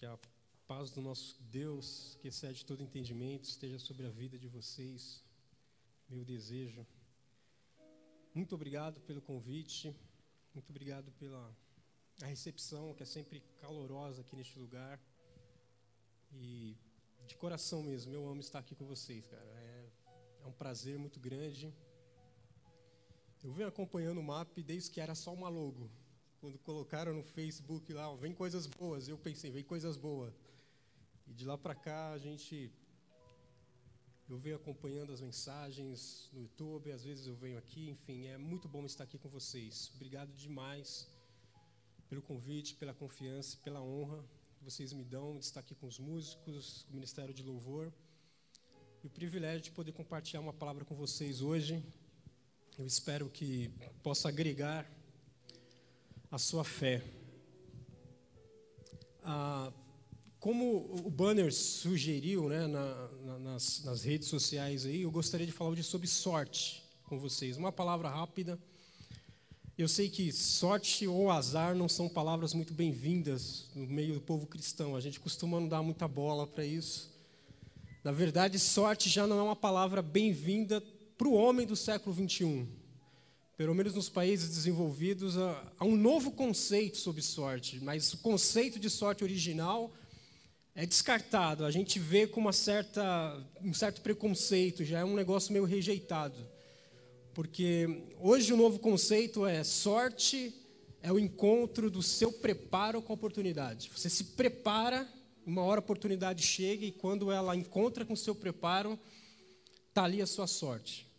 Que a paz do nosso Deus, que excede todo entendimento, esteja sobre a vida de vocês. Meu desejo. Muito obrigado pelo convite. Muito obrigado pela a recepção, que é sempre calorosa aqui neste lugar. E de coração mesmo, eu amo estar aqui com vocês, cara. É, é um prazer muito grande. Eu venho acompanhando o MAP desde que era só uma logo. Quando colocaram no Facebook lá, vem coisas boas, eu pensei, vem coisas boas. E de lá para cá a gente eu venho acompanhando as mensagens no YouTube, às vezes eu venho aqui, enfim, é muito bom estar aqui com vocês. Obrigado demais pelo convite, pela confiança, pela honra que vocês me dão de estar aqui com os músicos, o Ministério de Louvor. E o privilégio de poder compartilhar uma palavra com vocês hoje. Eu espero que possa agregar a sua fé. Ah, como o banner sugeriu né, na, na, nas, nas, redes sociais, aí, eu gostaria de falar hoje sobre sorte com vocês. Uma palavra rápida. Eu sei que sorte ou azar não são palavras muito bem-vindas no meio do povo cristão. A gente costuma não dar muita bola para isso. Na verdade, sorte já não é uma palavra bem-vinda para o homem do século 21. Pelo menos nos países desenvolvidos, há um novo conceito sobre sorte, mas o conceito de sorte original é descartado. A gente vê com uma certa, um certo preconceito, já é um negócio meio rejeitado. Porque hoje o novo conceito é sorte é o encontro do seu preparo com a oportunidade. Você se prepara, uma hora a oportunidade chega e quando ela encontra com o seu preparo, está ali a sua sorte.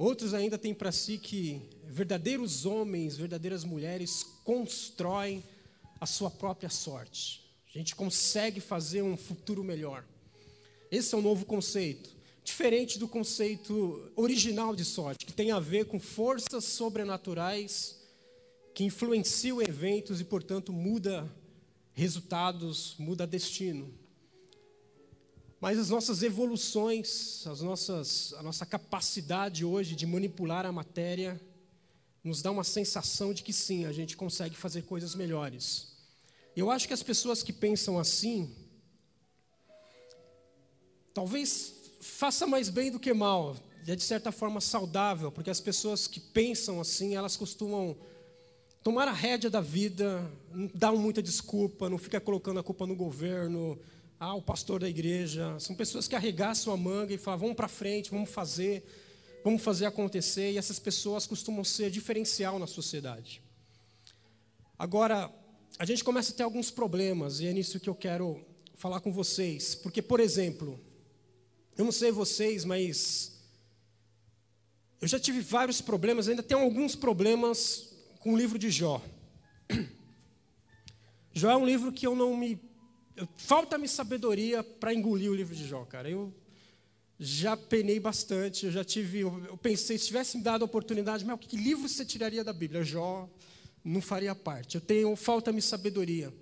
Outros ainda têm para si que verdadeiros homens, verdadeiras mulheres constroem a sua própria sorte. A gente consegue fazer um futuro melhor. Esse é um novo conceito, diferente do conceito original de sorte, que tem a ver com forças sobrenaturais que influenciam eventos e, portanto, muda resultados, muda destino. Mas as nossas evoluções, as nossas, a nossa capacidade hoje de manipular a matéria, nos dá uma sensação de que sim, a gente consegue fazer coisas melhores. Eu acho que as pessoas que pensam assim, talvez faça mais bem do que mal. é de certa forma saudável, porque as pessoas que pensam assim, elas costumam tomar a rédea da vida, não dão muita desculpa, não fica colocando a culpa no governo, ah, o pastor da igreja. São pessoas que arregaçam a manga e falam, vamos para frente, vamos fazer, vamos fazer acontecer. E essas pessoas costumam ser diferencial na sociedade. Agora, a gente começa a ter alguns problemas, e é nisso que eu quero falar com vocês. Porque, por exemplo, eu não sei vocês, mas eu já tive vários problemas, ainda tenho alguns problemas com o livro de Jó. Jó é um livro que eu não me. Falta-me sabedoria para engolir o livro de Jó, cara. Eu já penei bastante, eu já tive. Eu pensei, se tivesse me dado a oportunidade, mas que livro você tiraria da Bíblia? Jó, não faria parte. Eu tenho falta-me sabedoria.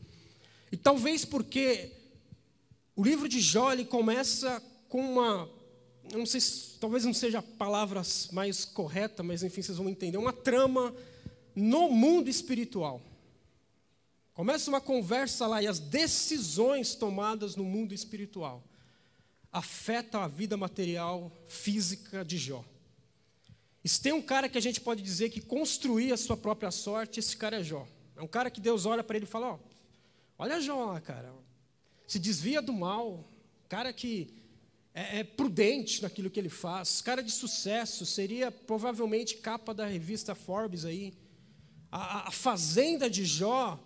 E talvez porque o livro de Jó ele começa com uma, não sei, se, talvez não seja a palavra mais correta, mas enfim, vocês vão entender, uma trama no mundo espiritual. Começa uma conversa lá e as decisões tomadas no mundo espiritual afetam a vida material, física de Jó. E se tem um cara que a gente pode dizer que construía a sua própria sorte, esse cara é Jó. É um cara que Deus olha para ele e fala: olha Jó lá, cara. Se desvia do mal. Cara que é, é prudente naquilo que ele faz. Cara de sucesso. Seria provavelmente capa da revista Forbes aí. A, a fazenda de Jó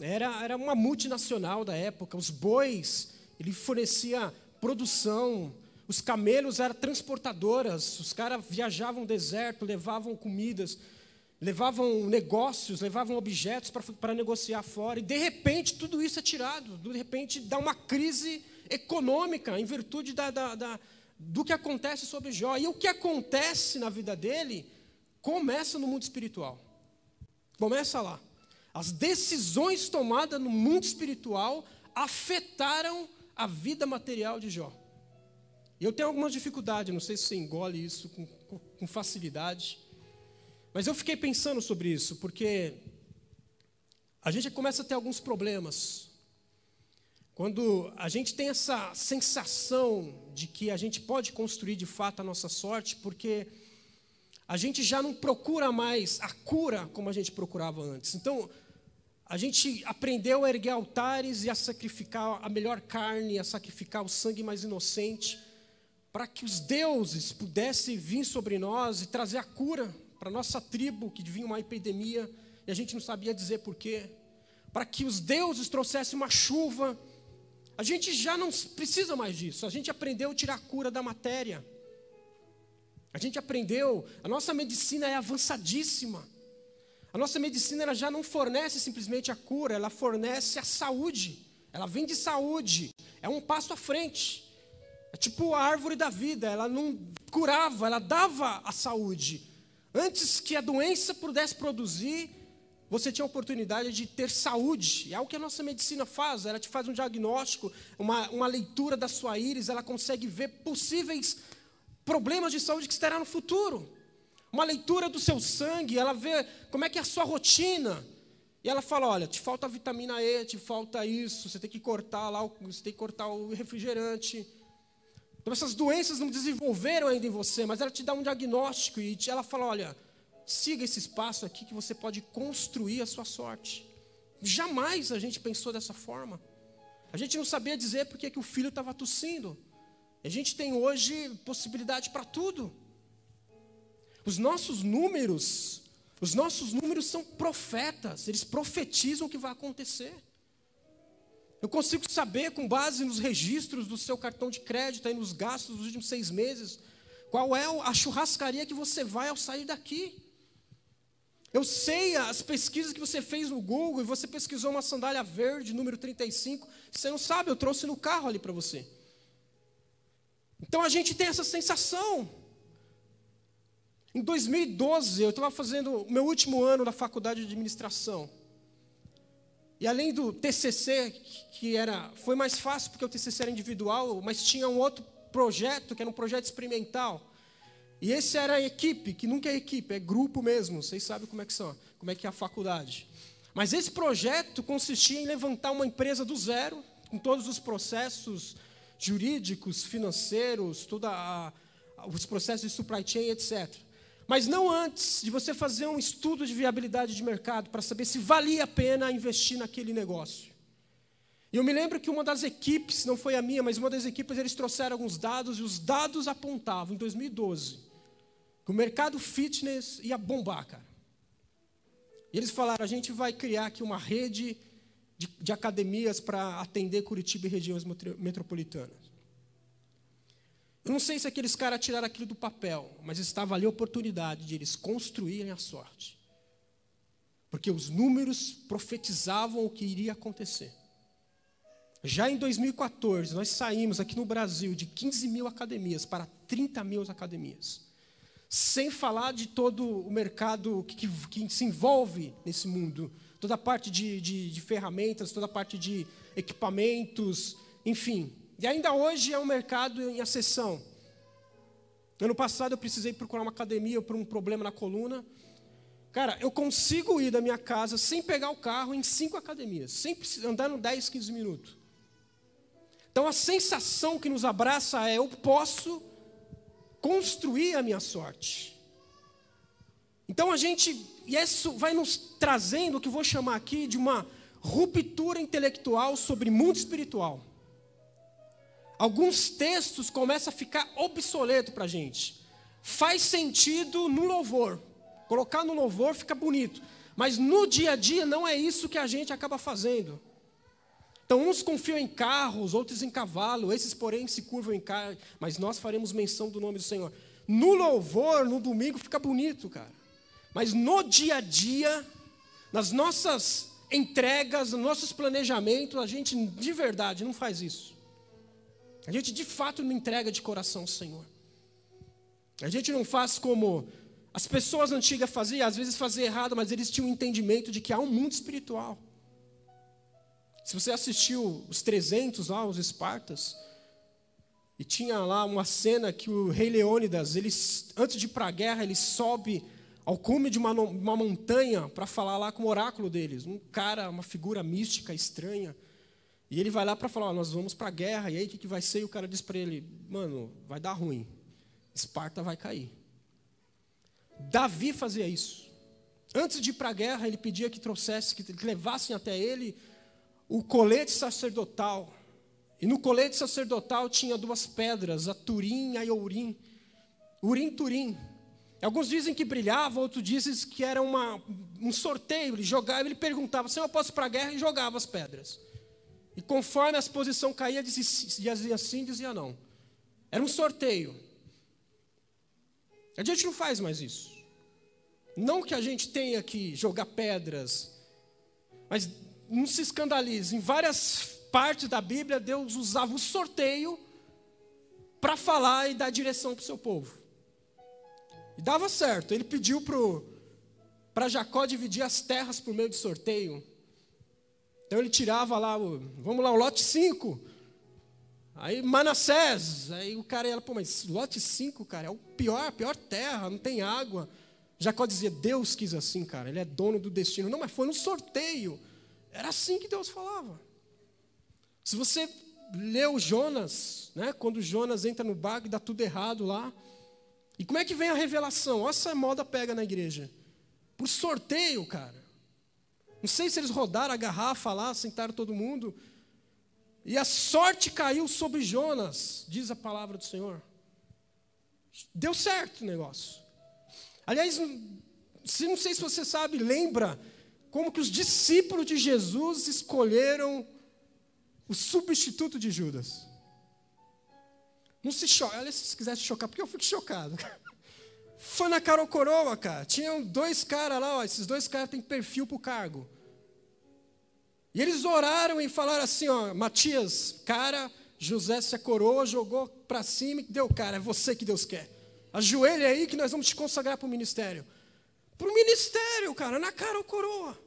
era, era uma multinacional da época. Os bois, ele fornecia produção, os camelos eram transportadoras, os caras viajavam no deserto, levavam comidas, levavam negócios, levavam objetos para negociar fora, e de repente tudo isso é tirado, de repente dá uma crise econômica em virtude da, da, da, do que acontece sobre Jó. E o que acontece na vida dele começa no mundo espiritual. Começa lá. As decisões tomadas no mundo espiritual afetaram a vida material de Jó. Eu tenho algumas dificuldades, não sei se você engole isso com, com facilidade. Mas eu fiquei pensando sobre isso, porque a gente começa a ter alguns problemas Quando a gente tem essa sensação de que a gente pode construir de fato a nossa sorte, porque a gente já não procura mais a cura como a gente procurava antes. Então, a gente aprendeu a erguer altares e a sacrificar a melhor carne, a sacrificar o sangue mais inocente, para que os deuses pudessem vir sobre nós e trazer a cura para nossa tribo, que vinha uma epidemia e a gente não sabia dizer porquê, para que os deuses trouxessem uma chuva. A gente já não precisa mais disso, a gente aprendeu a tirar a cura da matéria. A gente aprendeu, a nossa medicina é avançadíssima. A nossa medicina ela já não fornece simplesmente a cura, ela fornece a saúde. Ela vem de saúde, é um passo à frente. É tipo a árvore da vida, ela não curava, ela dava a saúde. Antes que a doença pudesse produzir, você tinha a oportunidade de ter saúde. É o que a nossa medicina faz, ela te faz um diagnóstico, uma, uma leitura da sua íris, ela consegue ver possíveis problemas de saúde que estará no futuro. Uma leitura do seu sangue, ela vê como é que é a sua rotina. E ela fala: olha, te falta vitamina E, te falta isso, você tem que cortar lá, você tem que cortar o refrigerante. Então essas doenças não desenvolveram ainda em você, mas ela te dá um diagnóstico e ela fala: olha, siga esse espaço aqui que você pode construir a sua sorte. Jamais a gente pensou dessa forma. A gente não sabia dizer porque que o filho estava tossindo. A gente tem hoje possibilidade para tudo. Os nossos números, os nossos números são profetas, eles profetizam o que vai acontecer. Eu consigo saber, com base nos registros do seu cartão de crédito e nos gastos dos últimos seis meses, qual é a churrascaria que você vai ao sair daqui. Eu sei as pesquisas que você fez no Google e você pesquisou uma sandália verde, número 35. Você não sabe, eu trouxe no carro ali para você. Então a gente tem essa sensação. Em 2012, eu estava fazendo o meu último ano da faculdade de administração. E além do TCC, que era, foi mais fácil porque o TCC era individual, mas tinha um outro projeto, que era um projeto experimental. E esse era a equipe, que nunca é equipe, é grupo mesmo. Vocês sabem como é que são, como é que é a faculdade. Mas esse projeto consistia em levantar uma empresa do zero, com todos os processos jurídicos, financeiros, todos os processos de supply chain, etc. Mas não antes de você fazer um estudo de viabilidade de mercado para saber se valia a pena investir naquele negócio. E eu me lembro que uma das equipes, não foi a minha, mas uma das equipes, eles trouxeram alguns dados e os dados apontavam, em 2012, que o mercado fitness ia bombar, cara. E eles falaram: a gente vai criar aqui uma rede de, de academias para atender Curitiba e regiões metropolitanas. Eu não sei se aqueles caras tiraram aquilo do papel, mas estava ali a oportunidade de eles construírem a sorte. Porque os números profetizavam o que iria acontecer. Já em 2014, nós saímos aqui no Brasil de 15 mil academias para 30 mil academias. Sem falar de todo o mercado que, que, que se envolve nesse mundo toda a parte de, de, de ferramentas, toda a parte de equipamentos, enfim. E ainda hoje é um mercado em acessão. Ano passado eu precisei procurar uma academia por um problema na coluna. Cara, eu consigo ir da minha casa sem pegar o carro em cinco academias, sem andando 10, 15 minutos. Então a sensação que nos abraça é: eu posso construir a minha sorte. Então a gente, e isso vai nos trazendo o que vou chamar aqui de uma ruptura intelectual sobre mundo espiritual. Alguns textos começam a ficar obsoleto para a gente. Faz sentido no louvor. Colocar no louvor fica bonito. Mas no dia a dia não é isso que a gente acaba fazendo. Então, uns confiam em carros, outros em cavalo, esses, porém, se curvam em carne, mas nós faremos menção do nome do Senhor. No louvor, no domingo, fica bonito, cara. Mas no dia a dia, nas nossas entregas, nos nossos planejamentos, a gente de verdade não faz isso. A gente de fato não entrega de coração ao Senhor. A gente não faz como as pessoas antigas faziam, às vezes faziam errado, mas eles tinham um entendimento de que há um mundo espiritual. Se você assistiu os 300 lá, os Espartas, e tinha lá uma cena que o rei Leônidas, ele, antes de ir para a guerra, ele sobe ao cume de uma, uma montanha para falar lá com o oráculo deles. Um cara, uma figura mística, estranha. E ele vai lá para falar: nós vamos para a guerra, e aí o que, que vai ser? E o cara diz para ele: mano, vai dar ruim, Esparta vai cair. Davi fazia isso. Antes de ir para a guerra, ele pedia que trouxesse, que levassem até ele o colete sacerdotal. E no colete sacerdotal tinha duas pedras, a Turim e a Urim. Urim Turim. Alguns dizem que brilhava, outros dizem que era uma, um sorteio. Ele jogava, ele perguntava, se eu posso ir para a guerra, e jogava as pedras. E conforme a exposição caía, dizia sim, dizia não. Era um sorteio. A gente não faz mais isso. Não que a gente tenha que jogar pedras, mas não se escandalize. Em várias partes da Bíblia, Deus usava o sorteio para falar e dar direção para o seu povo. E dava certo. Ele pediu para Jacó dividir as terras por meio de sorteio. Então ele tirava lá, o, vamos lá, o lote 5. Aí Manassés, aí o cara ia, pô, mas lote 5, cara, é o pior, a pior terra, não tem água. Jacó dizia, Deus quis assim, cara, ele é dono do destino. Não, mas foi no sorteio. Era assim que Deus falava. Se você leu Jonas, né, quando Jonas entra no barco e dá tudo errado lá, e como é que vem a revelação? Olha essa moda pega na igreja. Por sorteio, cara. Não sei se eles rodaram a garrafa lá, sentaram todo mundo. E a sorte caiu sobre Jonas, diz a palavra do Senhor. Deu certo o negócio. Aliás, se não sei se você sabe, lembra como que os discípulos de Jesus escolheram o substituto de Judas. Não se choca, olha se quiser se chocar, porque eu fico chocado. Foi na cara ou coroa, cara. Tinham dois caras lá, ó, esses dois caras têm perfil para o cargo. E eles oraram e falaram assim, ó, Matias, cara, José se a coroa, jogou para cima e deu, cara, é você que Deus quer. Ajoelha aí que nós vamos te consagrar para o ministério. Para o ministério, cara, na cara ou coroa.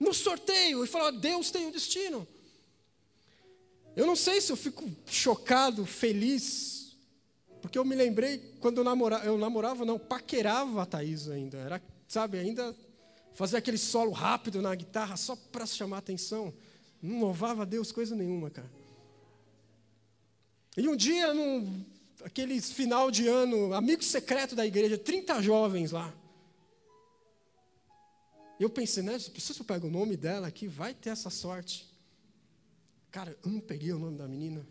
No sorteio. E falou, Deus tem um destino. Eu não sei se eu fico chocado, feliz, porque eu me lembrei quando eu namorava, eu namorava não, paquerava a Thaís ainda. Era, sabe, ainda fazer aquele solo rápido na guitarra só para chamar atenção. Não louvava a Deus coisa nenhuma, cara. E um dia, num, aquele final de ano, amigo secreto da igreja, 30 jovens lá. Eu pensei, né, se eu pego o nome dela aqui, vai ter essa sorte. Cara, eu não peguei o nome da menina.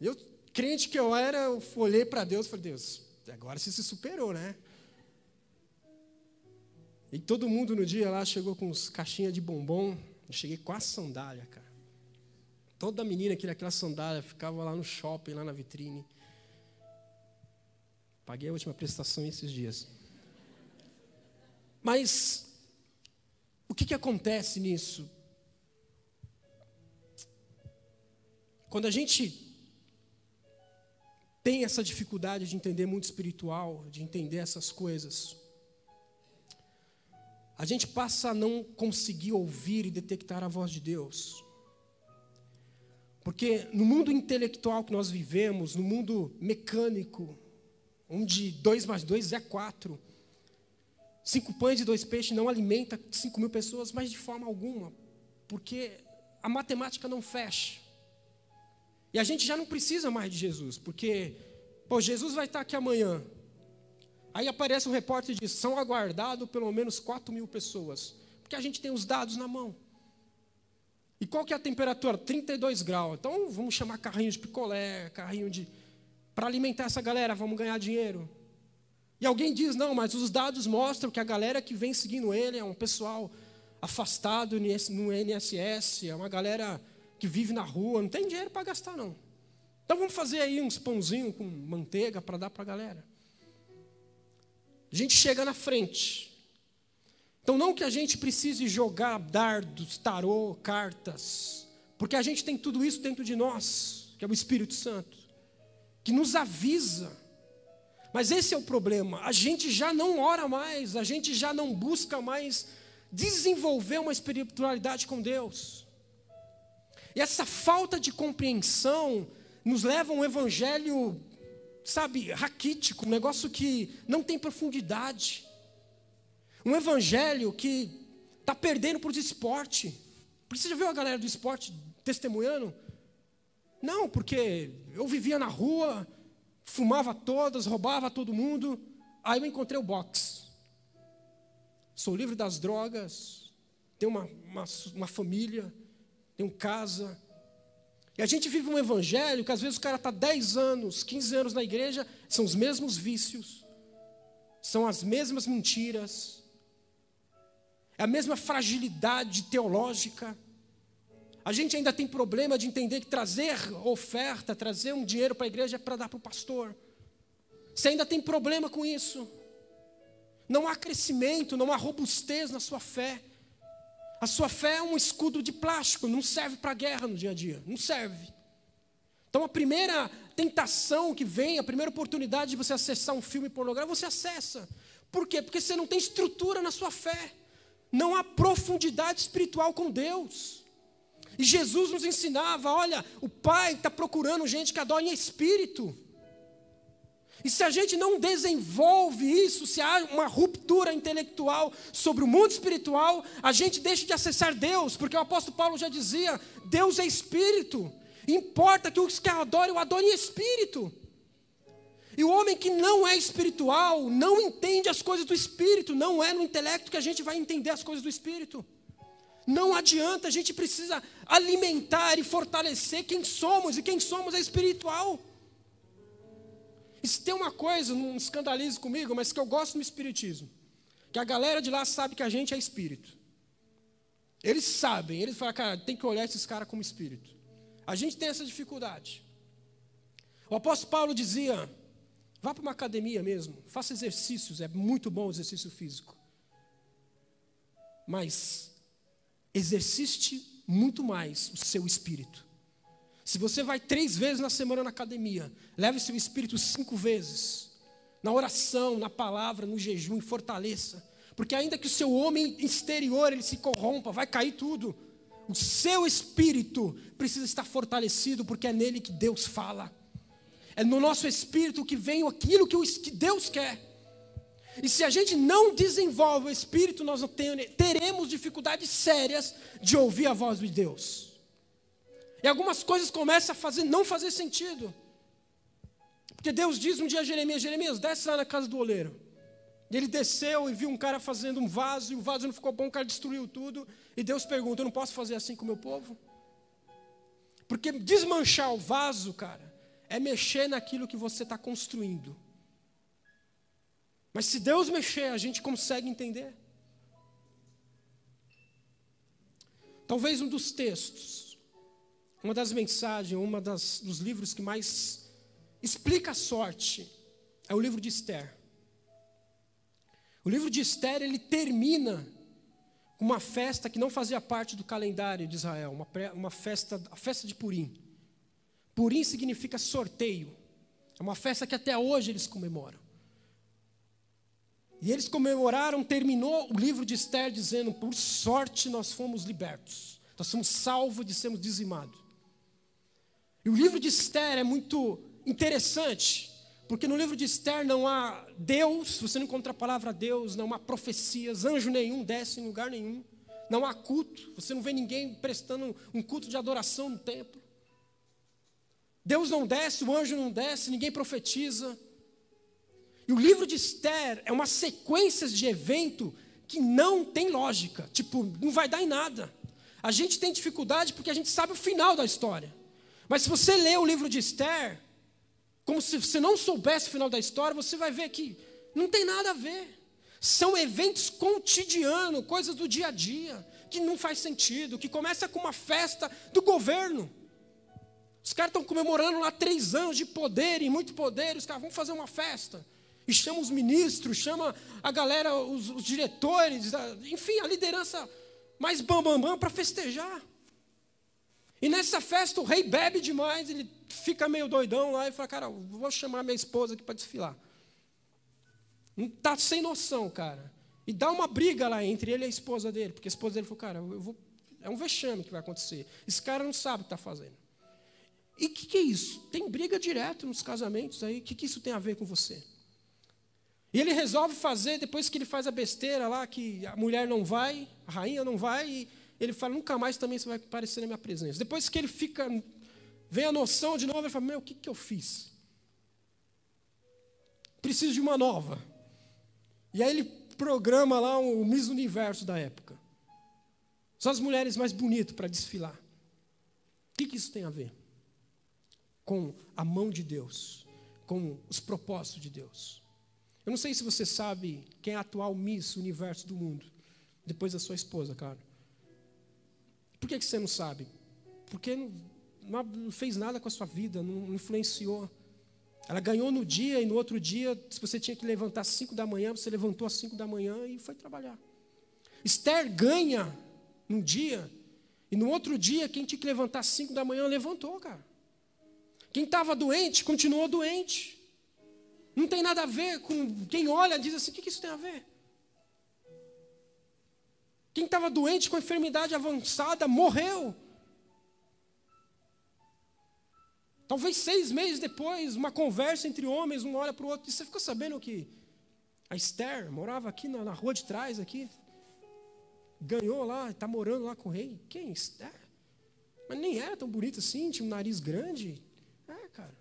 Eu, crente que eu era, eu olhei para Deus e falei, Deus, agora você se superou, né? E todo mundo no dia lá chegou com uns caixinhas de bombom. Eu cheguei com a sandália, cara. Toda menina queria aquela sandália, ficava lá no shopping, lá na vitrine. Paguei a última prestação esses dias. Mas o que, que acontece nisso? Quando a gente tem essa dificuldade de entender muito espiritual, de entender essas coisas, a gente passa a não conseguir ouvir e detectar a voz de Deus. Porque no mundo intelectual que nós vivemos, no mundo mecânico, onde dois mais dois é quatro, cinco pães e dois peixes não alimenta cinco mil pessoas, mas de forma alguma, porque a matemática não fecha. E a gente já não precisa mais de Jesus, porque, pô, Jesus vai estar aqui amanhã, Aí aparece um repórter e diz: são aguardados pelo menos 4 mil pessoas, porque a gente tem os dados na mão. E qual que é a temperatura? 32 graus. Então vamos chamar carrinho de picolé, carrinho de. Para alimentar essa galera, vamos ganhar dinheiro. E alguém diz: não, mas os dados mostram que a galera que vem seguindo ele é um pessoal afastado no NSS, é uma galera que vive na rua, não tem dinheiro para gastar, não. Então vamos fazer aí uns pãozinhos com manteiga para dar para a galera a gente chega na frente. Então, não que a gente precise jogar dardos, tarô, cartas, porque a gente tem tudo isso dentro de nós, que é o Espírito Santo, que nos avisa. Mas esse é o problema, a gente já não ora mais, a gente já não busca mais desenvolver uma espiritualidade com Deus. E essa falta de compreensão nos leva a um evangelho sabe, raquítico, um negócio que não tem profundidade. Um evangelho que está perdendo para o esporte. Já viu a galera do esporte testemunhando? Não, porque eu vivia na rua, fumava todas, roubava todo mundo. Aí eu encontrei o boxe. Sou livre das drogas, tenho uma, uma, uma família, tenho casa. E a gente vive um evangelho que às vezes o cara está 10 anos, 15 anos na igreja, são os mesmos vícios, são as mesmas mentiras, é a mesma fragilidade teológica. A gente ainda tem problema de entender que trazer oferta, trazer um dinheiro para a igreja é para dar para o pastor. Você ainda tem problema com isso. Não há crescimento, não há robustez na sua fé. A sua fé é um escudo de plástico, não serve para guerra no dia a dia, não serve. Então a primeira tentação que vem, a primeira oportunidade de você acessar um filme pornográfico, você acessa. Por quê? Porque você não tem estrutura na sua fé. Não há profundidade espiritual com Deus. E Jesus nos ensinava: olha, o Pai está procurando gente que adora em espírito. E se a gente não desenvolve isso, se há uma ruptura intelectual sobre o mundo espiritual, a gente deixa de acessar Deus, porque o apóstolo Paulo já dizia: Deus é espírito. Importa que os que adorem, o adorem em espírito. E o homem que não é espiritual, não entende as coisas do espírito, não é no intelecto que a gente vai entender as coisas do espírito. Não adianta, a gente precisa alimentar e fortalecer quem somos, e quem somos é espiritual. E se tem uma coisa, não escandalize comigo, mas que eu gosto no espiritismo, que a galera de lá sabe que a gente é espírito. Eles sabem, eles falam, cara, tem que olhar esses caras como espírito. A gente tem essa dificuldade. O apóstolo Paulo dizia: vá para uma academia mesmo, faça exercícios, é muito bom o exercício físico. Mas exercite muito mais o seu espírito. Se você vai três vezes na semana na academia, leve seu espírito cinco vezes. Na oração, na palavra, no jejum, fortaleça. Porque ainda que o seu homem exterior ele se corrompa, vai cair tudo. O seu espírito precisa estar fortalecido, porque é nele que Deus fala. É no nosso espírito que vem aquilo que Deus quer. E se a gente não desenvolve o espírito, nós teremos dificuldades sérias de ouvir a voz de Deus. E algumas coisas começam a fazer, não fazer sentido. Porque Deus diz um dia a Jeremias: Jeremias, desce lá na casa do oleiro. E ele desceu e viu um cara fazendo um vaso, e o vaso não ficou bom, o cara destruiu tudo. E Deus pergunta: Eu não posso fazer assim com o meu povo? Porque desmanchar o vaso, cara, é mexer naquilo que você está construindo. Mas se Deus mexer, a gente consegue entender. Talvez um dos textos uma das mensagens, das, dos livros que mais explica a sorte é o livro de Esther. O livro de Esther ele termina com uma festa que não fazia parte do calendário de Israel, uma, uma festa, a festa de Purim. Purim significa sorteio. É uma festa que até hoje eles comemoram. E eles comemoraram, terminou o livro de Esther dizendo: por sorte nós fomos libertos, nós somos salvos de sermos dizimados. E o livro de Esther é muito interessante, porque no livro de Esther não há Deus, você não encontra a palavra Deus, não há profecias, anjo nenhum desce em lugar nenhum, não há culto, você não vê ninguém prestando um culto de adoração no templo. Deus não desce, o anjo não desce, ninguém profetiza. E o livro de Esther é uma sequência de evento que não tem lógica, tipo, não vai dar em nada. A gente tem dificuldade porque a gente sabe o final da história. Mas se você ler o livro de Esther, como se você não soubesse o final da história, você vai ver que não tem nada a ver. São eventos cotidianos, coisas do dia a dia, que não faz sentido, que começa com uma festa do governo. Os caras estão comemorando lá três anos de poder e muito poder, os caras vão fazer uma festa. E chama os ministros, chama a galera, os, os diretores, a, enfim, a liderança mais bambambam bam, bam, para festejar. E nessa festa o rei bebe demais, ele fica meio doidão lá e fala: Cara, vou chamar minha esposa aqui para desfilar. Está sem noção, cara. E dá uma briga lá entre ele e a esposa dele, porque a esposa dele falou: Cara, eu vou, é um vexame que vai acontecer. Esse cara não sabe o que está fazendo. E o que, que é isso? Tem briga direto nos casamentos aí. O que, que isso tem a ver com você? E ele resolve fazer, depois que ele faz a besteira lá, que a mulher não vai, a rainha não vai, e ele fala, nunca mais também você vai aparecer na minha presença. Depois que ele fica, vem a noção de novo, ele fala, meu, o que, que eu fiz? Preciso de uma nova. E aí ele programa lá o Miss Universo da época. Só as mulheres mais bonitas para desfilar. O que, que isso tem a ver? Com a mão de Deus, com os propósitos de Deus. Eu não sei se você sabe quem é a atual Miss Universo do mundo, depois da sua esposa, claro. Por que, que você não sabe? Porque não, não fez nada com a sua vida, não influenciou. Ela ganhou no dia e no outro dia, se você tinha que levantar às 5 da manhã, você levantou às 5 da manhã e foi trabalhar. Esther ganha num dia, e no outro dia, quem tinha que levantar às 5 da manhã, levantou, cara. Quem estava doente, continuou doente. Não tem nada a ver com. Quem olha diz assim: o que isso tem a ver? Quem estava doente com enfermidade avançada morreu. Talvez seis meses depois, uma conversa entre homens, um olha para o outro. E você ficou sabendo que a Esther morava aqui na, na rua de trás, aqui. Ganhou lá, está morando lá com o rei. Quem? Esther? Mas nem era tão bonita assim, tinha um nariz grande. É, cara.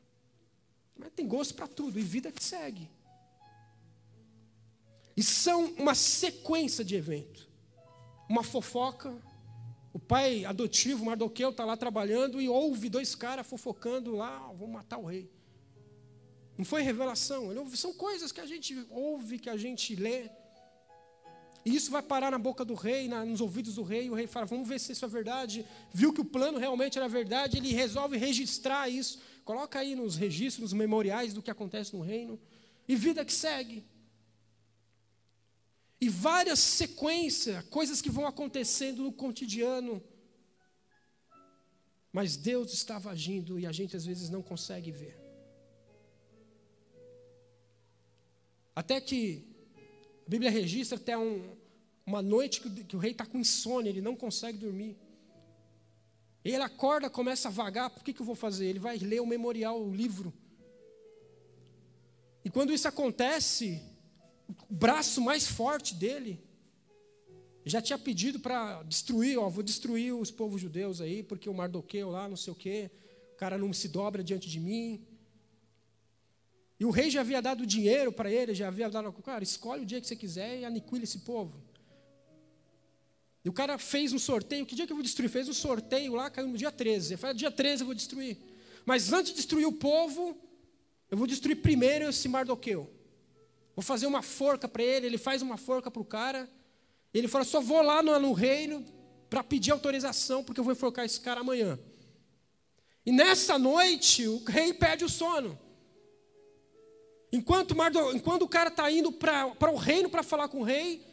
Mas tem gosto para tudo, e vida que segue. E são uma sequência de eventos. Uma fofoca, o pai adotivo, Mardoqueu, está lá trabalhando e ouve dois caras fofocando lá, vão matar o rei. Não foi revelação, ouve, são coisas que a gente ouve, que a gente lê. E isso vai parar na boca do rei, na, nos ouvidos do rei, e o rei fala: vamos ver se isso é verdade. Viu que o plano realmente era verdade, ele resolve registrar isso. Coloca aí nos registros, nos memoriais do que acontece no reino. E vida que segue. E várias sequências, coisas que vão acontecendo no cotidiano. Mas Deus estava agindo e a gente às vezes não consegue ver. Até que a Bíblia registra até um, uma noite que, que o rei está com insônia, ele não consegue dormir. Ele acorda, começa a vagar, por que, que eu vou fazer? Ele vai ler o memorial, o livro. E quando isso acontece, o braço mais forte dele já tinha pedido para destruir, ó, vou destruir os povos judeus aí, porque o Mardoqueu lá, não sei o quê, o cara não se dobra diante de mim. E o rei já havia dado dinheiro para ele, já havia dado, cara, escolhe o dia que você quiser e aniquile esse povo. E o cara fez um sorteio, que dia que eu vou destruir? Fez um sorteio lá, caiu no dia 13. Ele falou, dia 13 eu vou destruir. Mas antes de destruir o povo, eu vou destruir primeiro esse Mardoqueu. Vou fazer uma forca para ele, ele faz uma forca para o cara. Ele fala: só vou lá no, no reino para pedir autorização, porque eu vou enforcar esse cara amanhã. E nessa noite, o rei perde o sono. Enquanto, Mardo, enquanto o cara está indo para o reino para falar com o rei,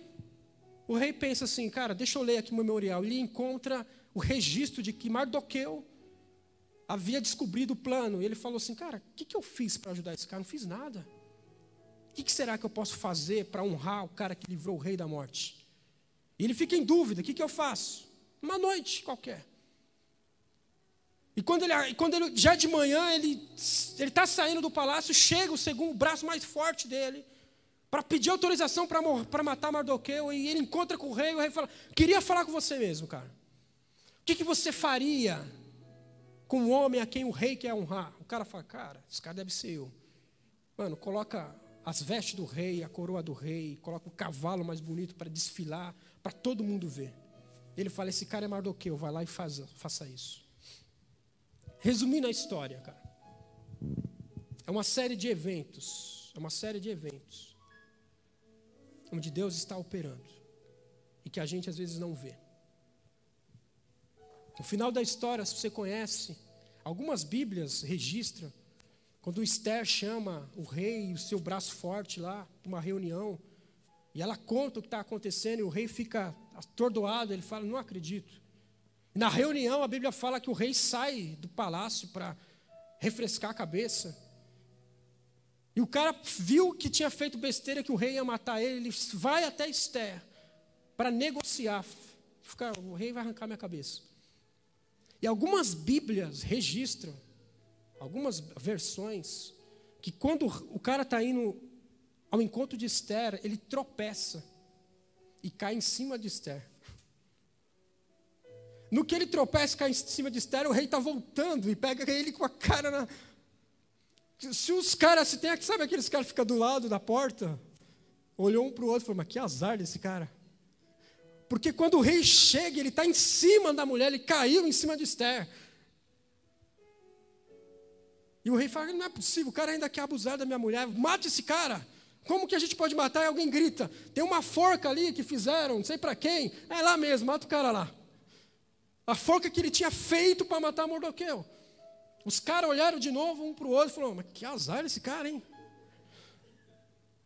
o rei pensa assim: cara, deixa eu ler aqui o memorial. Ele encontra o registro de que Mardoqueu havia descobrido o plano. E ele falou assim: cara, o que, que eu fiz para ajudar esse cara? Não fiz nada. O que, que será que eu posso fazer para honrar o cara que livrou o rei da morte? E ele fica em dúvida: o que, que eu faço? Uma noite qualquer. E quando ele, quando ele já de manhã, ele está saindo do palácio, chega o segundo o braço mais forte dele, para pedir autorização para matar Mardoqueu, e ele encontra com o rei, e o rei fala: Queria falar com você mesmo, cara. O que, que você faria com um homem a quem o rei quer honrar? O cara fala: Cara, esse cara deve ser eu. Mano, coloca as vestes do rei, a coroa do rei, coloca o cavalo mais bonito para desfilar, para todo mundo ver. Ele fala: Esse cara é Mardoqueu, vai lá e faz, faça isso. Resumindo a história, cara. É uma série de eventos, é uma série de eventos, onde Deus está operando e que a gente às vezes não vê. No final da história, se você conhece, algumas Bíblias registram quando o Esther chama o rei e o seu braço forte lá para uma reunião, e ela conta o que está acontecendo, e o rei fica atordoado, ele fala: Não acredito. E na reunião, a Bíblia fala que o rei sai do palácio para refrescar a cabeça. E o cara viu que tinha feito besteira, que o rei ia matar ele, ele vai até Esther para negociar. Fica, o rei vai arrancar minha cabeça. E algumas Bíblias registram algumas versões, que quando o cara está indo ao encontro de Esther, ele tropeça e cai em cima de Esther. No que ele tropeça e cai em cima de Esther, o rei está voltando e pega ele com a cara na. Se os caras, se tem, sabe aqueles caras que ficam do lado da porta? Olhou um para o outro e falou: Mas que azar desse cara. Porque quando o rei chega, ele está em cima da mulher, ele caiu em cima de Esther. E o rei fala: Não é possível, o cara ainda quer abusar da minha mulher, mate esse cara. Como que a gente pode matar? E alguém grita: Tem uma forca ali que fizeram, não sei para quem. É lá mesmo, mata o cara lá. A forca que ele tinha feito para matar Mordoqueu. Os caras olharam de novo um para o outro e falaram: Mas que azar esse cara, hein?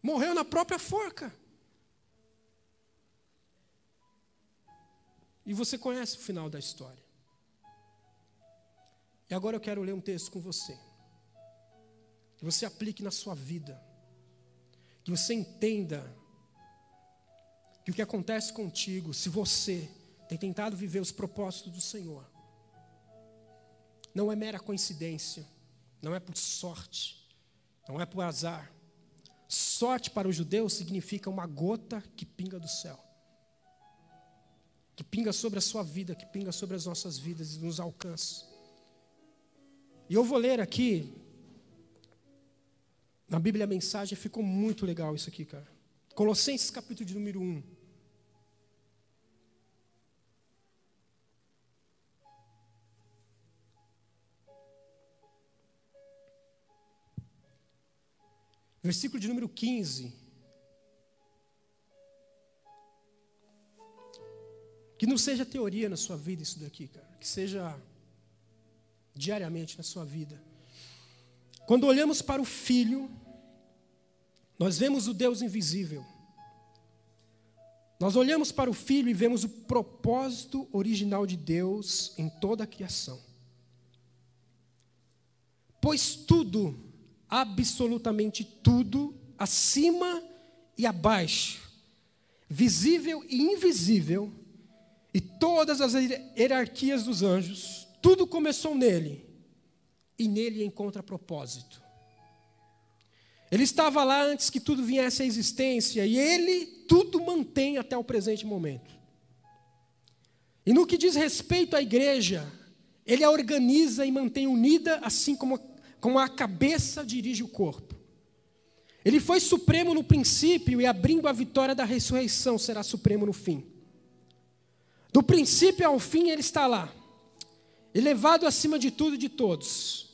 Morreu na própria forca. E você conhece o final da história. E agora eu quero ler um texto com você. Que você aplique na sua vida. Que você entenda que o que acontece contigo, se você tem tentado viver os propósitos do Senhor. Não é mera coincidência, não é por sorte, não é por azar. Sorte para o judeu significa uma gota que pinga do céu, que pinga sobre a sua vida, que pinga sobre as nossas vidas e nos alcança. E eu vou ler aqui, na Bíblia a mensagem, ficou muito legal isso aqui, cara. Colossenses capítulo de número 1. Versículo de número 15. Que não seja teoria na sua vida isso daqui, cara. Que seja diariamente na sua vida. Quando olhamos para o Filho, nós vemos o Deus invisível. Nós olhamos para o Filho e vemos o propósito original de Deus em toda a criação. Pois tudo absolutamente tudo, acima e abaixo, visível e invisível, e todas as hierarquias dos anjos, tudo começou nele, e nele encontra propósito. Ele estava lá antes que tudo viesse à existência, e ele tudo mantém até o presente momento. E no que diz respeito à igreja, ele a organiza e mantém unida, assim como como a cabeça dirige o corpo. Ele foi supremo no princípio e, abrindo a vitória da ressurreição, será supremo no fim. Do princípio ao fim, ele está lá, elevado acima de tudo e de todos.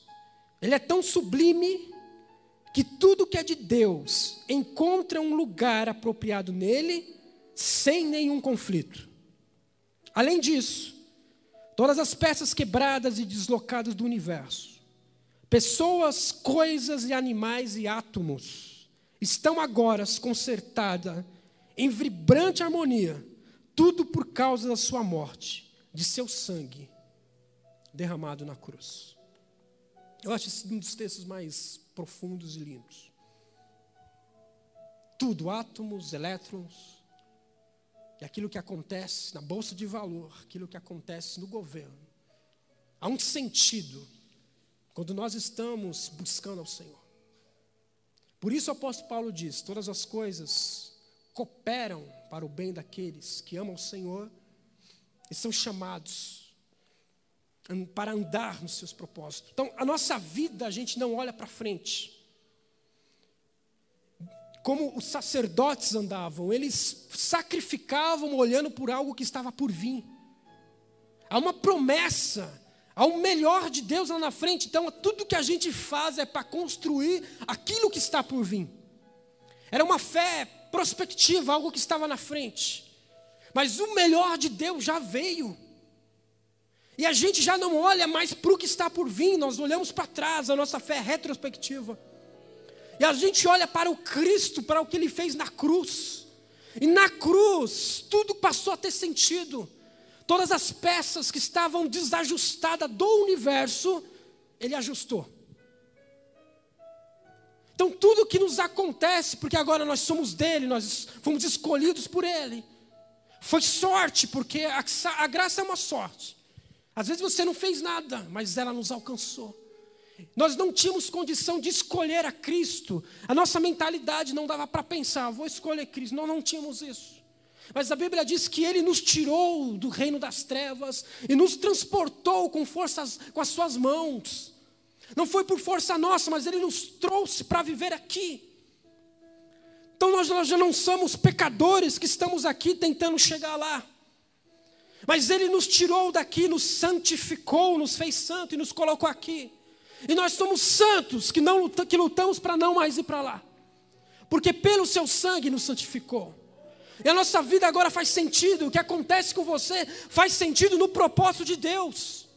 Ele é tão sublime que tudo que é de Deus encontra um lugar apropriado nele, sem nenhum conflito. Além disso, todas as peças quebradas e deslocadas do universo Pessoas, coisas e animais e átomos estão agora consertadas em vibrante harmonia, tudo por causa da sua morte, de seu sangue derramado na cruz. Eu acho esse um dos textos mais profundos e lindos. Tudo, átomos, elétrons, e aquilo que acontece na bolsa de valor, aquilo que acontece no governo, há um sentido quando nós estamos buscando ao Senhor. Por isso o apóstolo Paulo diz: todas as coisas cooperam para o bem daqueles que amam o Senhor e são chamados para andar nos seus propósitos. Então, a nossa vida, a gente não olha para frente. Como os sacerdotes andavam, eles sacrificavam olhando por algo que estava por vir. Há uma promessa Há o melhor de Deus lá na frente, então tudo que a gente faz é para construir aquilo que está por vir. Era uma fé prospectiva, algo que estava na frente. Mas o melhor de Deus já veio. E a gente já não olha mais para o que está por vir, nós olhamos para trás, a nossa fé é retrospectiva. E a gente olha para o Cristo, para o que ele fez na cruz. E na cruz, tudo passou a ter sentido. Todas as peças que estavam desajustadas do universo, ele ajustou. Então, tudo que nos acontece, porque agora nós somos dele, nós fomos escolhidos por ele, foi sorte, porque a, a graça é uma sorte. Às vezes você não fez nada, mas ela nos alcançou. Nós não tínhamos condição de escolher a Cristo, a nossa mentalidade não dava para pensar, vou escolher Cristo, nós não tínhamos isso. Mas a Bíblia diz que ele nos tirou do reino das trevas e nos transportou com forças, com as suas mãos. Não foi por força nossa, mas ele nos trouxe para viver aqui. Então nós, nós já não somos pecadores que estamos aqui tentando chegar lá. Mas ele nos tirou daqui, nos santificou, nos fez santo e nos colocou aqui. E nós somos santos que não que lutamos para não mais ir para lá. Porque pelo seu sangue nos santificou. E a nossa vida agora faz sentido, o que acontece com você faz sentido no propósito de Deus.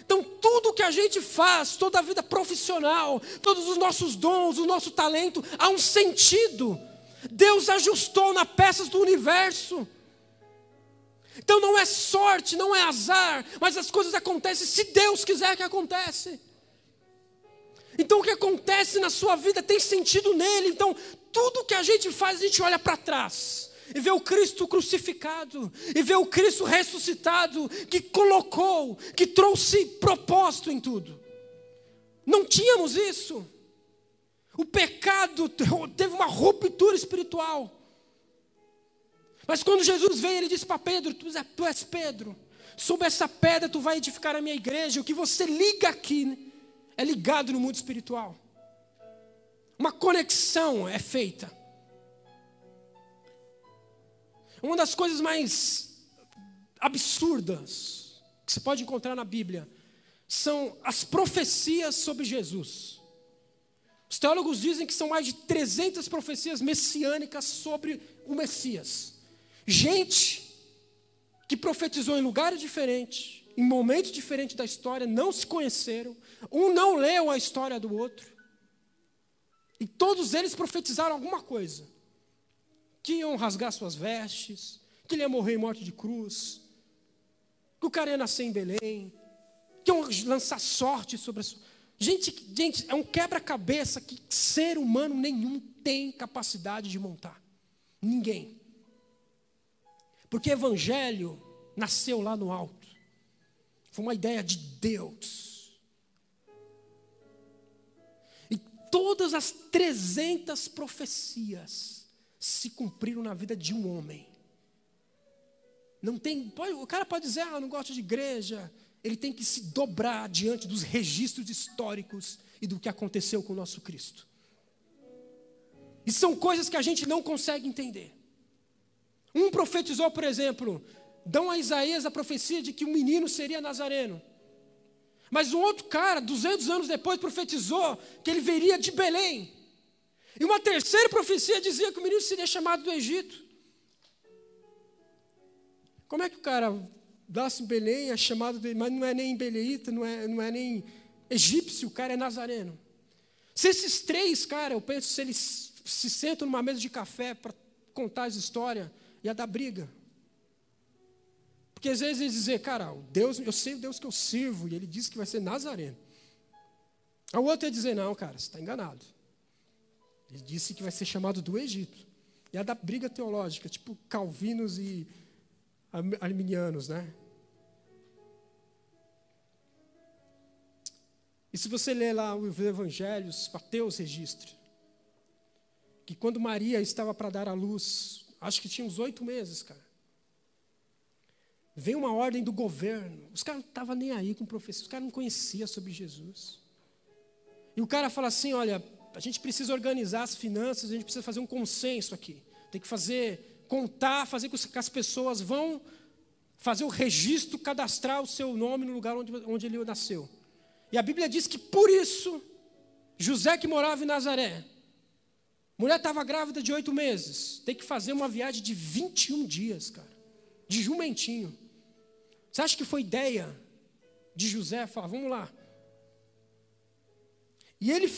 Então, tudo que a gente faz, toda a vida profissional, todos os nossos dons, o nosso talento, há um sentido. Deus ajustou nas peças do universo. Então não é sorte, não é azar, mas as coisas acontecem se Deus quiser que aconteça. Então o que acontece na sua vida tem sentido nele. Então tudo que a gente faz, a gente olha para trás e vê o Cristo crucificado, e vê o Cristo ressuscitado, que colocou, que trouxe propósito em tudo. Não tínhamos isso. O pecado teve uma ruptura espiritual. Mas quando Jesus vem, ele diz para Pedro: Tu és Pedro, sob essa pedra tu vai edificar a minha igreja. O que você liga aqui é ligado no mundo espiritual. Uma conexão é feita. Uma das coisas mais absurdas que você pode encontrar na Bíblia são as profecias sobre Jesus. Os teólogos dizem que são mais de 300 profecias messiânicas sobre o Messias. Gente que profetizou em lugares diferentes, em momentos diferentes da história, não se conheceram, um não leu a história do outro. E todos eles profetizaram alguma coisa. Que iam rasgar suas vestes, que ele ia morrer em morte de cruz, que o cara ia nascer em Belém, que iam lançar sorte sobre a sua. Gente, gente, é um quebra-cabeça que ser humano nenhum tem capacidade de montar. Ninguém. Porque evangelho nasceu lá no alto. Foi uma ideia de Deus. todas as 300 profecias se cumpriram na vida de um homem. Não tem, pode, o cara pode dizer, ah, não gosto de igreja. Ele tem que se dobrar diante dos registros históricos e do que aconteceu com o nosso Cristo. E são coisas que a gente não consegue entender. Um profetizou, por exemplo, dão a Isaías a profecia de que o menino seria nazareno. Mas um outro cara, 200 anos depois, profetizou que ele viria de Belém. E uma terceira profecia dizia que o menino seria chamado do Egito. Como é que o cara nasce em Belém, é chamado de, mas não é nem beleíta, não é, não é nem egípcio, o cara é nazareno. Se esses três, cara, eu penso, se eles se sentam numa mesa de café para contar as histórias, ia dar briga. Porque às vezes eles dizem, cara, Deus, eu sei o Deus que eu sirvo, e ele diz que vai ser Nazareno. O outro ia dizer, não, cara, você está enganado. Ele disse que vai ser chamado do Egito. E a da briga teológica, tipo calvinos e arminianos, né? E se você ler lá os evangelhos, Mateus registra que quando Maria estava para dar à luz, acho que tinha uns oito meses, cara. Vem uma ordem do governo. Os caras não estavam nem aí com o professor, os caras não conheciam sobre Jesus. E o cara fala assim: olha, a gente precisa organizar as finanças, a gente precisa fazer um consenso aqui. Tem que fazer, contar, fazer com que as pessoas vão fazer o registro, cadastrar o seu nome no lugar onde, onde ele nasceu. E a Bíblia diz que por isso, José que morava em Nazaré, mulher estava grávida de oito meses, tem que fazer uma viagem de 21 dias, cara, de jumentinho. Você acha que foi ideia de José falar, vamos lá? E ele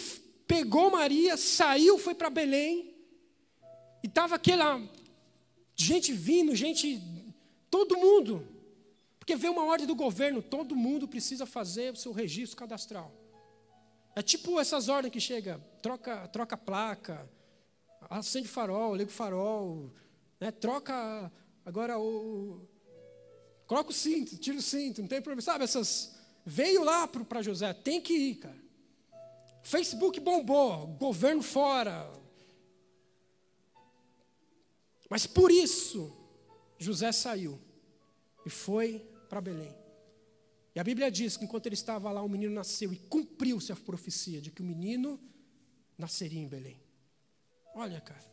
pegou Maria, saiu, foi para Belém, e estava aquela gente vindo, gente, todo mundo, porque veio uma ordem do governo, todo mundo precisa fazer o seu registro cadastral. É tipo essas ordens que chega, troca, troca placa, acende farol, liga o farol, né, troca agora o, Coloca o cinto, tira o cinto, não tem problema. Sabe, essas. Veio lá para José, tem que ir, cara. Facebook bombou, governo fora. Mas por isso, José saiu e foi para Belém. E a Bíblia diz que enquanto ele estava lá, o menino nasceu e cumpriu-se a profecia de que o menino nasceria em Belém. Olha, cara.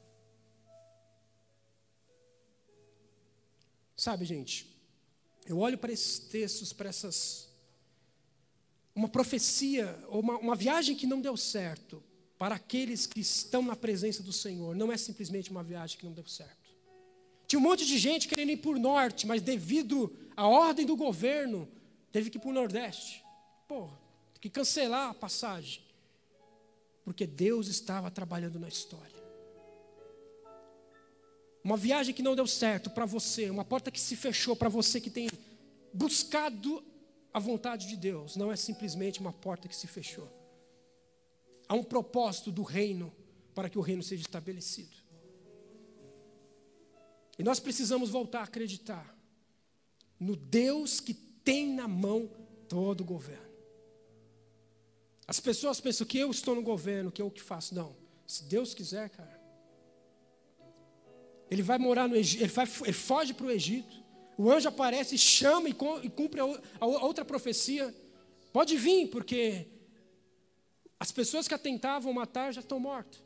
Sabe, gente, eu olho para esses textos, para essas. Uma profecia, uma, uma viagem que não deu certo, para aqueles que estão na presença do Senhor, não é simplesmente uma viagem que não deu certo. Tinha um monte de gente querendo ir para o norte, mas devido à ordem do governo, teve que ir para o nordeste. Pô, que cancelar a passagem. Porque Deus estava trabalhando na história. Uma viagem que não deu certo para você, uma porta que se fechou para você que tem buscado a vontade de Deus, não é simplesmente uma porta que se fechou. Há um propósito do reino para que o reino seja estabelecido. E nós precisamos voltar a acreditar no Deus que tem na mão todo o governo. As pessoas pensam que eu estou no governo, que eu que faço. Não. Se Deus quiser, cara, ele vai morar no Egito, ele, vai, ele foge para o Egito. O anjo aparece, chama e cumpre a outra profecia. Pode vir, porque as pessoas que atentavam matar já estão mortas.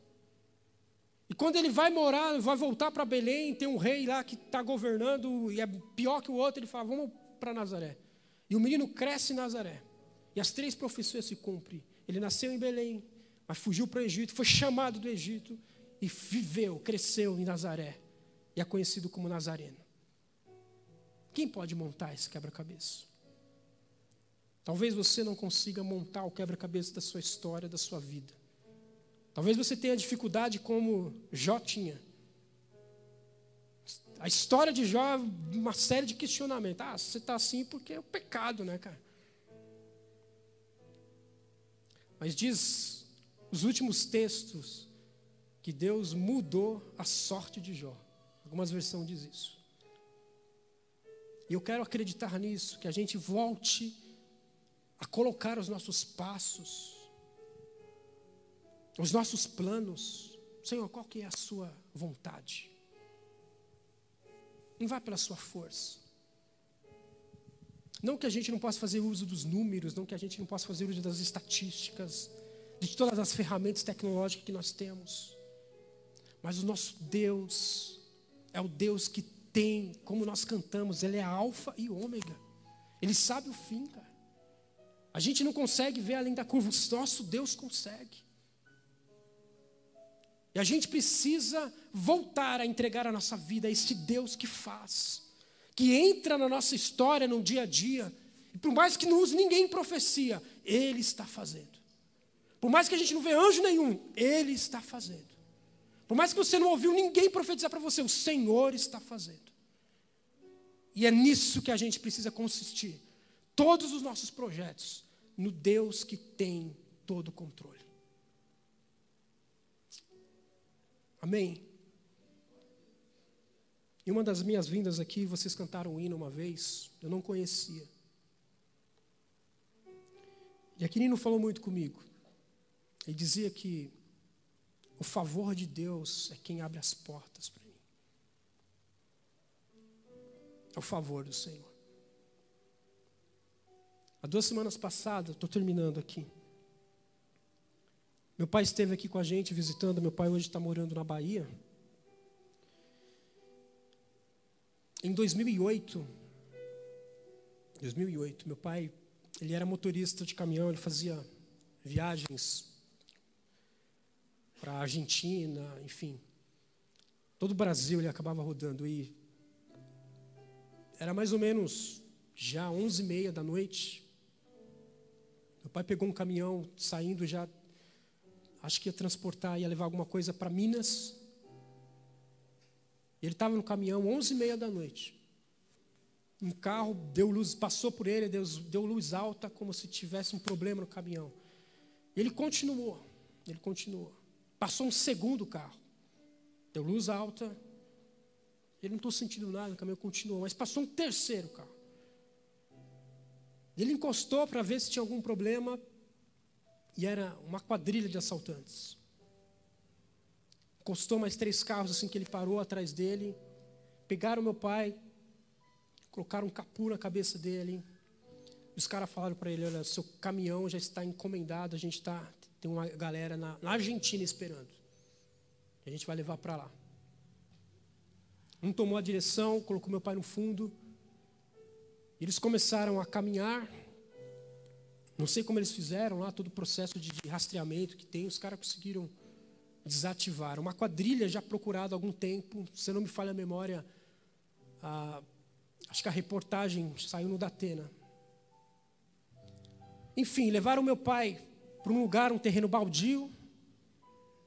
E quando ele vai morar, vai voltar para Belém, tem um rei lá que está governando e é pior que o outro, ele fala: vamos para Nazaré. E o menino cresce em Nazaré. E as três profecias se cumprem. Ele nasceu em Belém, mas fugiu para o Egito, foi chamado do Egito e viveu, cresceu em Nazaré e é conhecido como Nazareno. Quem pode montar esse quebra-cabeça? Talvez você não consiga montar o quebra-cabeça da sua história, da sua vida. Talvez você tenha dificuldade como Jó tinha. A história de Jó é uma série de questionamentos. Ah, você está assim porque é o pecado, né, cara? Mas diz os últimos textos que Deus mudou a sorte de Jó. Algumas versões diz isso. E eu quero acreditar nisso, que a gente volte a colocar os nossos passos, os nossos planos. Senhor, qual que é a sua vontade? Não vá pela sua força. Não que a gente não possa fazer uso dos números, não que a gente não possa fazer uso das estatísticas, de todas as ferramentas tecnológicas que nós temos. Mas o nosso Deus, é o Deus que tem, como nós cantamos, Ele é alfa e ômega. Ele sabe o fim, cara. A gente não consegue ver além da curva, o nosso Deus consegue. E a gente precisa voltar a entregar a nossa vida a esse Deus que faz, que entra na nossa história no dia a dia, e por mais que não use ninguém em profecia, Ele está fazendo. Por mais que a gente não vê anjo nenhum, Ele está fazendo. Por mais que você não ouviu ninguém profetizar para você, o Senhor está fazendo. E é nisso que a gente precisa consistir. Todos os nossos projetos no Deus que tem todo o controle. Amém? Em uma das minhas vindas aqui, vocês cantaram um hino uma vez, eu não conhecia. E aquele hino falou muito comigo. Ele dizia que o favor de Deus é quem abre as portas para mim. É o favor do Senhor. Há duas semanas passadas, estou terminando aqui. Meu pai esteve aqui com a gente visitando. Meu pai hoje está morando na Bahia. Em 2008, 2008, meu pai, ele era motorista de caminhão, ele fazia viagens para a Argentina, enfim. Todo o Brasil ele acabava rodando e era mais ou menos já onze e meia da noite. Meu pai pegou um caminhão saindo já, acho que ia transportar, ia levar alguma coisa para Minas. Ele estava no caminhão onze e meia da noite. Um carro deu luz, passou por ele, deu, deu luz alta, como se tivesse um problema no caminhão. Ele continuou, ele continuou. Passou um segundo carro. Deu luz alta. Ele não estou sentindo nada, o caminhão continuou. Mas passou um terceiro carro. Ele encostou para ver se tinha algum problema. E era uma quadrilha de assaltantes. Encostou mais três carros assim que ele parou atrás dele. Pegaram meu pai, colocaram um capu na cabeça dele. Os caras falaram para ele: Olha, seu caminhão já está encomendado, a gente está. Tem uma galera na, na Argentina esperando. A gente vai levar para lá. Um tomou a direção, colocou meu pai no fundo. Eles começaram a caminhar. Não sei como eles fizeram lá, todo o processo de, de rastreamento que tem, os caras conseguiram desativar. Uma quadrilha já procurada há algum tempo, se não me falha a memória, a, acho que a reportagem saiu no Datena. Enfim, levaram meu pai para um lugar, um terreno baldio.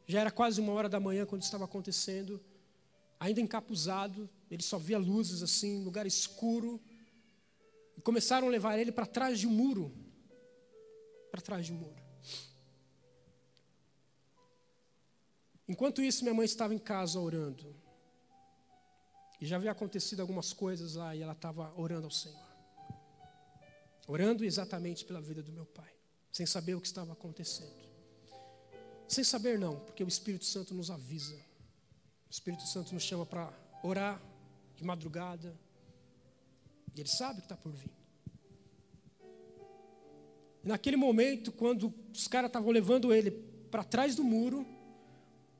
Já era quase uma hora da manhã quando estava acontecendo. Ainda encapuzado, ele só via luzes assim, lugar escuro. E começaram a levar ele para trás de um muro. Para trás de um muro. Enquanto isso, minha mãe estava em casa orando. E já havia acontecido algumas coisas lá e ela estava orando ao Senhor. Orando exatamente pela vida do meu pai, sem saber o que estava acontecendo. Sem saber, não, porque o Espírito Santo nos avisa. O Espírito Santo nos chama para orar de madrugada. E ele sabe que está por vir. E naquele momento, quando os caras estavam levando ele para trás do muro,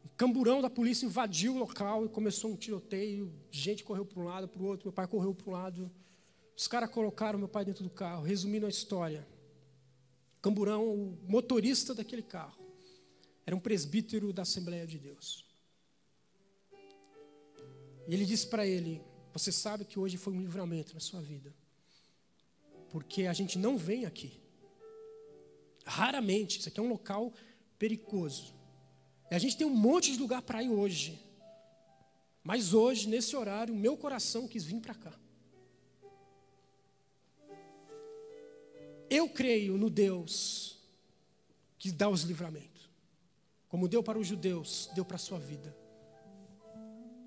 o camburão da polícia invadiu o local e começou um tiroteio. Gente correu para um lado, para o outro. Meu pai correu para um lado. Os caras colocaram meu pai dentro do carro. Resumindo a história, Camburão, o motorista daquele carro, era um presbítero da Assembleia de Deus. E ele disse para ele: Você sabe que hoje foi um livramento na sua vida, porque a gente não vem aqui. Raramente, isso aqui é um local perigoso. E a gente tem um monte de lugar para ir hoje. Mas hoje, nesse horário, meu coração quis vir para cá. Eu creio no Deus que dá os livramentos. Como deu para os judeus, deu para a sua vida.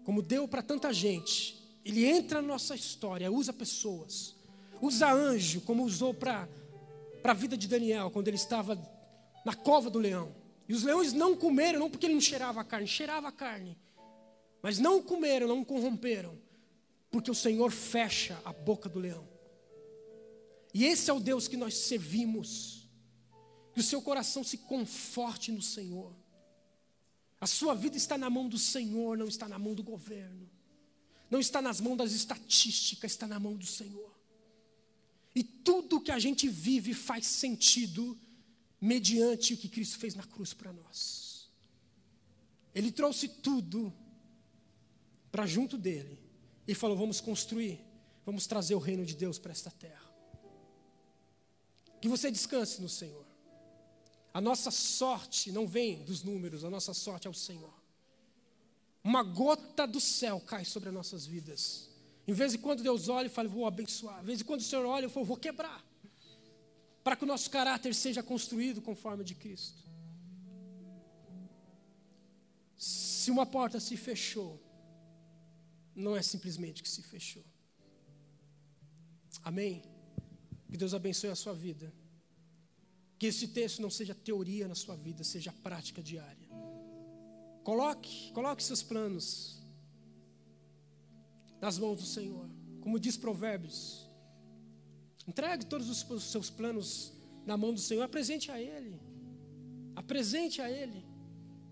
Como deu para tanta gente. Ele entra na nossa história, usa pessoas. Usa anjo, como usou para a vida de Daniel, quando ele estava na cova do leão. E os leões não comeram, não porque ele não cheirava a carne, cheirava a carne. Mas não comeram, não corromperam, porque o Senhor fecha a boca do leão. E esse é o Deus que nós servimos. Que o seu coração se conforte no Senhor. A sua vida está na mão do Senhor, não está na mão do governo. Não está nas mãos das estatísticas, está na mão do Senhor. E tudo que a gente vive faz sentido mediante o que Cristo fez na cruz para nós. Ele trouxe tudo para junto dele e falou: vamos construir, vamos trazer o reino de Deus para esta terra. Que você descanse no Senhor. A nossa sorte não vem dos números, a nossa sorte é o Senhor. Uma gota do céu cai sobre as nossas vidas. Em vez de quando Deus olha e fala, vou abençoar. Em vez de quando o Senhor olha e fala, vou quebrar. Para que o nosso caráter seja construído conforme de Cristo. Se uma porta se fechou, não é simplesmente que se fechou. Amém? Que Deus abençoe a sua vida. Que esse texto não seja teoria na sua vida, seja prática diária. Coloque, coloque seus planos nas mãos do Senhor. Como diz Provérbios. Entregue todos os seus planos na mão do Senhor, apresente a Ele. Apresente a Ele.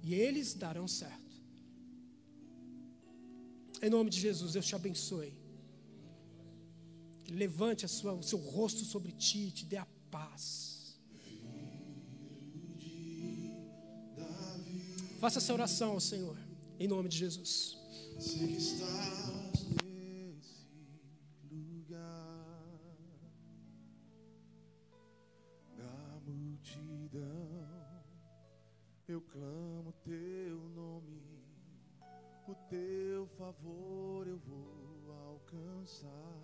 E eles darão certo. Em nome de Jesus, Deus te abençoe levante sua, o seu rosto sobre ti e te dê a paz. Faça essa oração ao Senhor, em nome de Jesus. Sei que estás nesse lugar da multidão, eu clamo teu nome, o teu favor eu vou alcançar.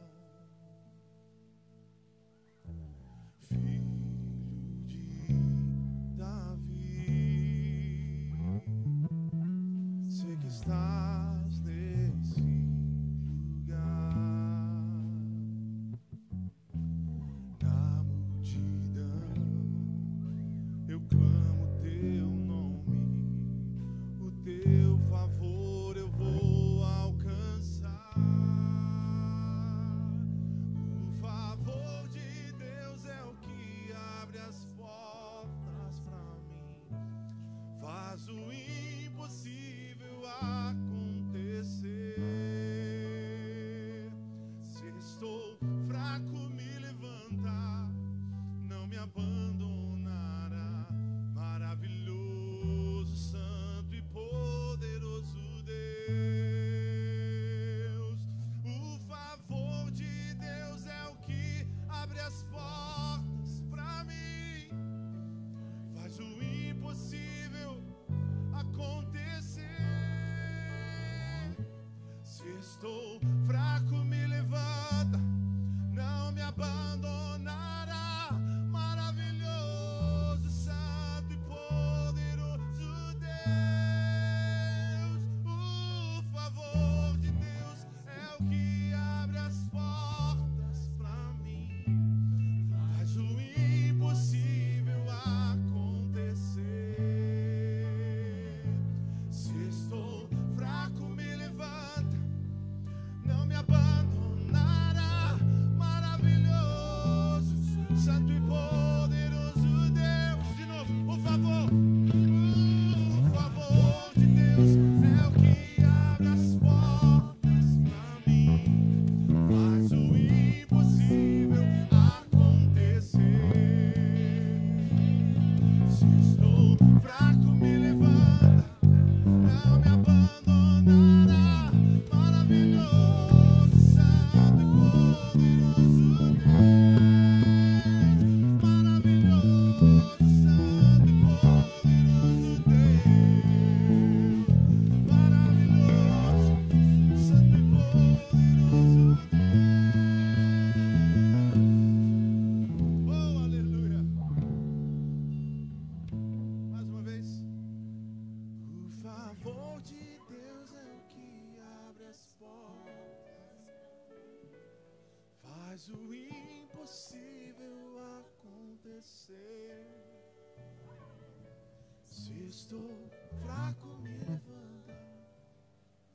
Estou fraco, me levanta,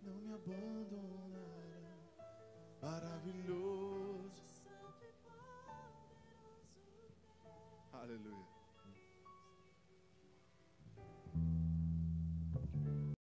não me abandonará. Maravilhoso. Aleluia.